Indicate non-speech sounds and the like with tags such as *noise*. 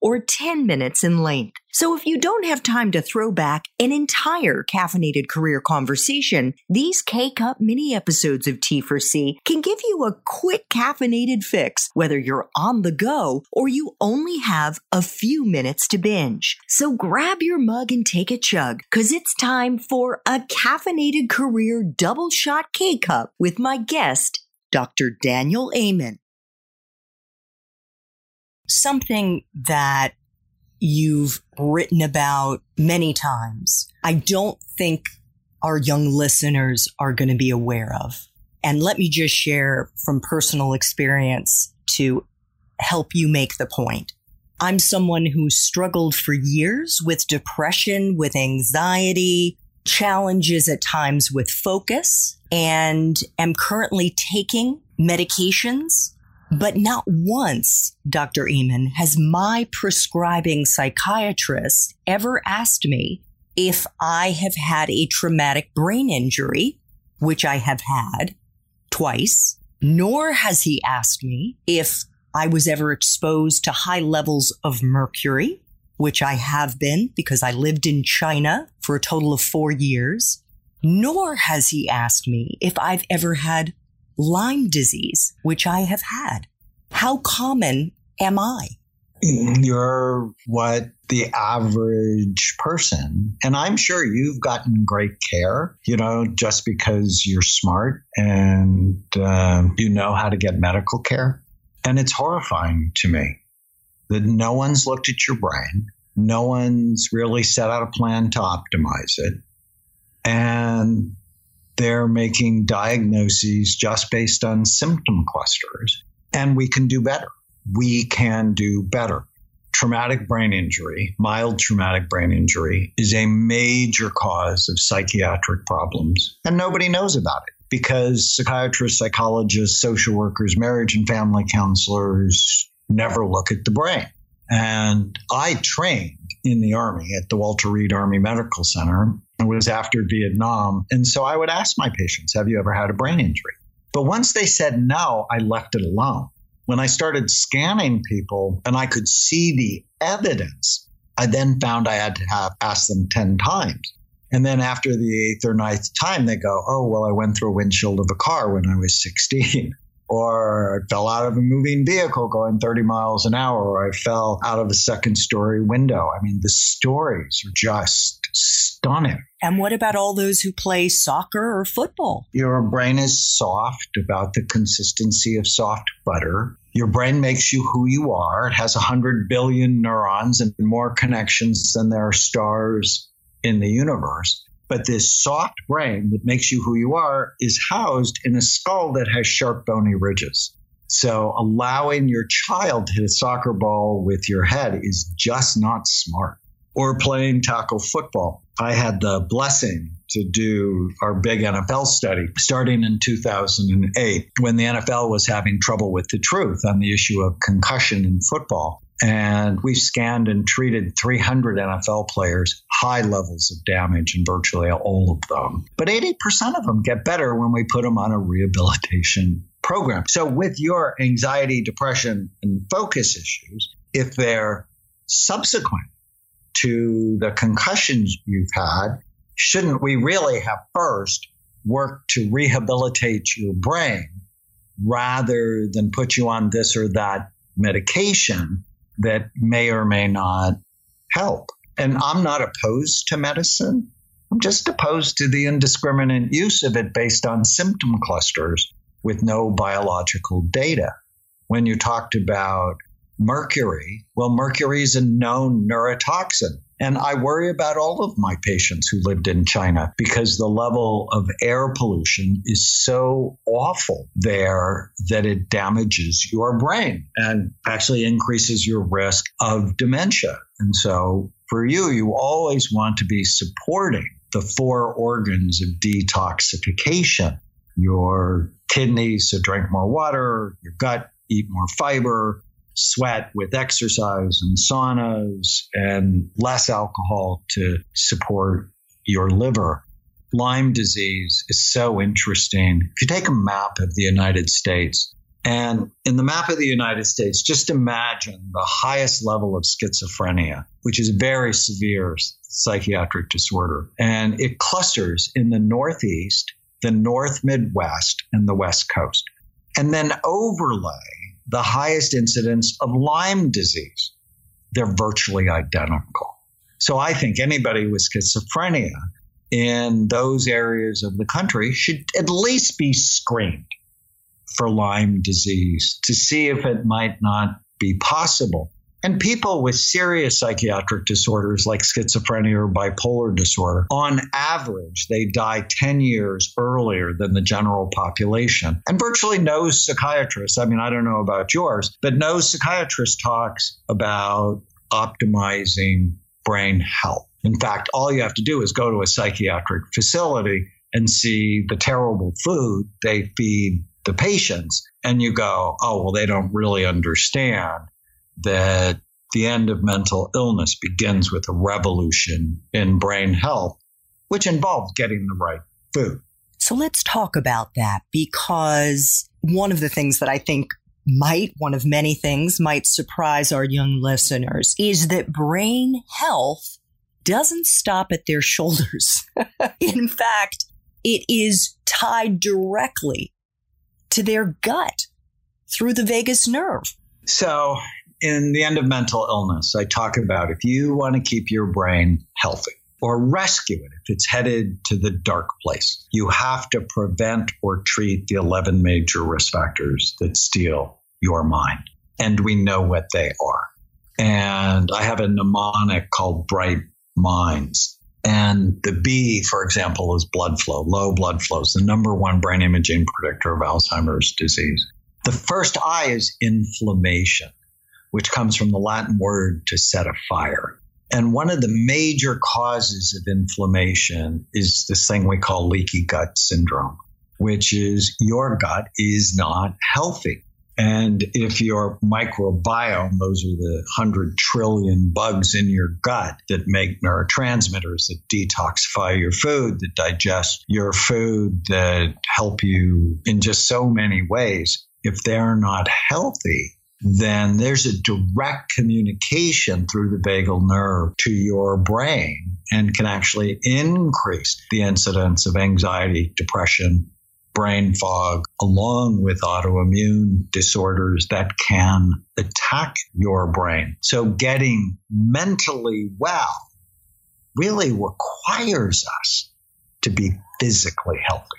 or 10 minutes in length. So if you don't have time to throw back an entire caffeinated career conversation, these K-Cup mini episodes of T4C can give you a quick caffeinated fix, whether you're on the go or you only have a few minutes to binge. So grab your mug and take a chug, cause it's time for a caffeinated career double shot K-Cup with my guest, Dr. Daniel Amen something that you've written about many times. I don't think our young listeners are going to be aware of. And let me just share from personal experience to help you make the point. I'm someone who struggled for years with depression, with anxiety, challenges at times with focus, and am currently taking medications but not once, Dr. Amen, has my prescribing psychiatrist ever asked me if I have had a traumatic brain injury, which I have had twice, nor has he asked me if I was ever exposed to high levels of mercury, which I have been because I lived in China for a total of four years, nor has he asked me if I've ever had Lyme disease, which I have had. How common am I? You're what the average person, and I'm sure you've gotten great care, you know, just because you're smart and uh, you know how to get medical care. And it's horrifying to me that no one's looked at your brain, no one's really set out a plan to optimize it. And they're making diagnoses just based on symptom clusters. And we can do better. We can do better. Traumatic brain injury, mild traumatic brain injury, is a major cause of psychiatric problems, and nobody knows about it because psychiatrists, psychologists, social workers, marriage and family counselors never look at the brain. And I trained in the Army at the Walter Reed Army Medical Center. Was after Vietnam. And so I would ask my patients, Have you ever had a brain injury? But once they said no, I left it alone. When I started scanning people and I could see the evidence, I then found I had to have asked them 10 times. And then after the eighth or ninth time, they go, Oh, well, I went through a windshield of a car when I was 16 or I fell out of a moving vehicle going 30 miles an hour, or I fell out of a second story window. I mean, the stories are just stunning. And what about all those who play soccer or football? Your brain is soft about the consistency of soft butter. Your brain makes you who you are. It has 100 billion neurons and more connections than there are stars in the universe. But this soft brain that makes you who you are is housed in a skull that has sharp bony ridges. So allowing your child to hit a soccer ball with your head is just not smart. Or playing tackle football. I had the blessing to do our big NFL study starting in 2008 when the NFL was having trouble with the truth on the issue of concussion in football. And we've scanned and treated 300 NFL players, high levels of damage in virtually all of them. But 80% of them get better when we put them on a rehabilitation program. So, with your anxiety, depression, and focus issues, if they're subsequent to the concussions you've had, shouldn't we really have first worked to rehabilitate your brain rather than put you on this or that medication that may or may not help. And I'm not opposed to medicine. I'm just opposed to the indiscriminate use of it based on symptom clusters with no biological data. When you talked about mercury, well, mercury is a known neurotoxin. And I worry about all of my patients who lived in China because the level of air pollution is so awful there that it damages your brain and actually increases your risk of dementia. And so for you, you always want to be supporting the four organs of detoxification your kidneys to drink more water, your gut, eat more fiber, sweat with exercise and saunas, and less alcohol to support your liver. Lyme disease is so interesting. If you take a map of the United States, and in the map of the United States, just imagine the highest level of schizophrenia, which is a very severe psychiatric disorder. And it clusters in the Northeast, the North Midwest, and the West Coast. And then overlay the highest incidence of Lyme disease. They're virtually identical. So I think anybody with schizophrenia in those areas of the country should at least be screened for Lyme disease to see if it might not be possible. And people with serious psychiatric disorders like schizophrenia or bipolar disorder, on average, they die 10 years earlier than the general population. And virtually no psychiatrist, I mean, I don't know about yours, but no psychiatrist talks about optimizing brain health. In fact, all you have to do is go to a psychiatric facility and see the terrible food they feed the patients, and you go, oh, well, they don't really understand that the end of mental illness begins with a revolution in brain health, which involves getting the right food. So let's talk about that because one of the things that I think might, one of many things, might surprise our young listeners is that brain health doesn't stop at their *laughs* shoulders. In fact, it is tied directly to their gut through the vagus nerve. So, in the end of mental illness, I talk about if you want to keep your brain healthy or rescue it if it's headed to the dark place, you have to prevent or treat the 11 major risk factors that steal your mind. And we know what they are. And I have a mnemonic called Bright Minds. And the B, for example, is blood flow. Low blood flow is the number one brain imaging predictor of Alzheimer's disease. The first I is inflammation which comes from the Latin word to set a fire. And one of the major causes of inflammation is this thing we call leaky gut syndrome, which is your gut is not healthy. And if your microbiome, those are the 100 trillion bugs in your gut that make neurotransmitters that detoxify your food, that digest your food, that help you in just so many ways, if they're not healthy, then there's a direct communication through the vagal nerve to your brain and can actually increase the incidence of anxiety, depression, brain fog, along with autoimmune disorders that can attack your brain. So getting mentally well really requires us to be physically healthy.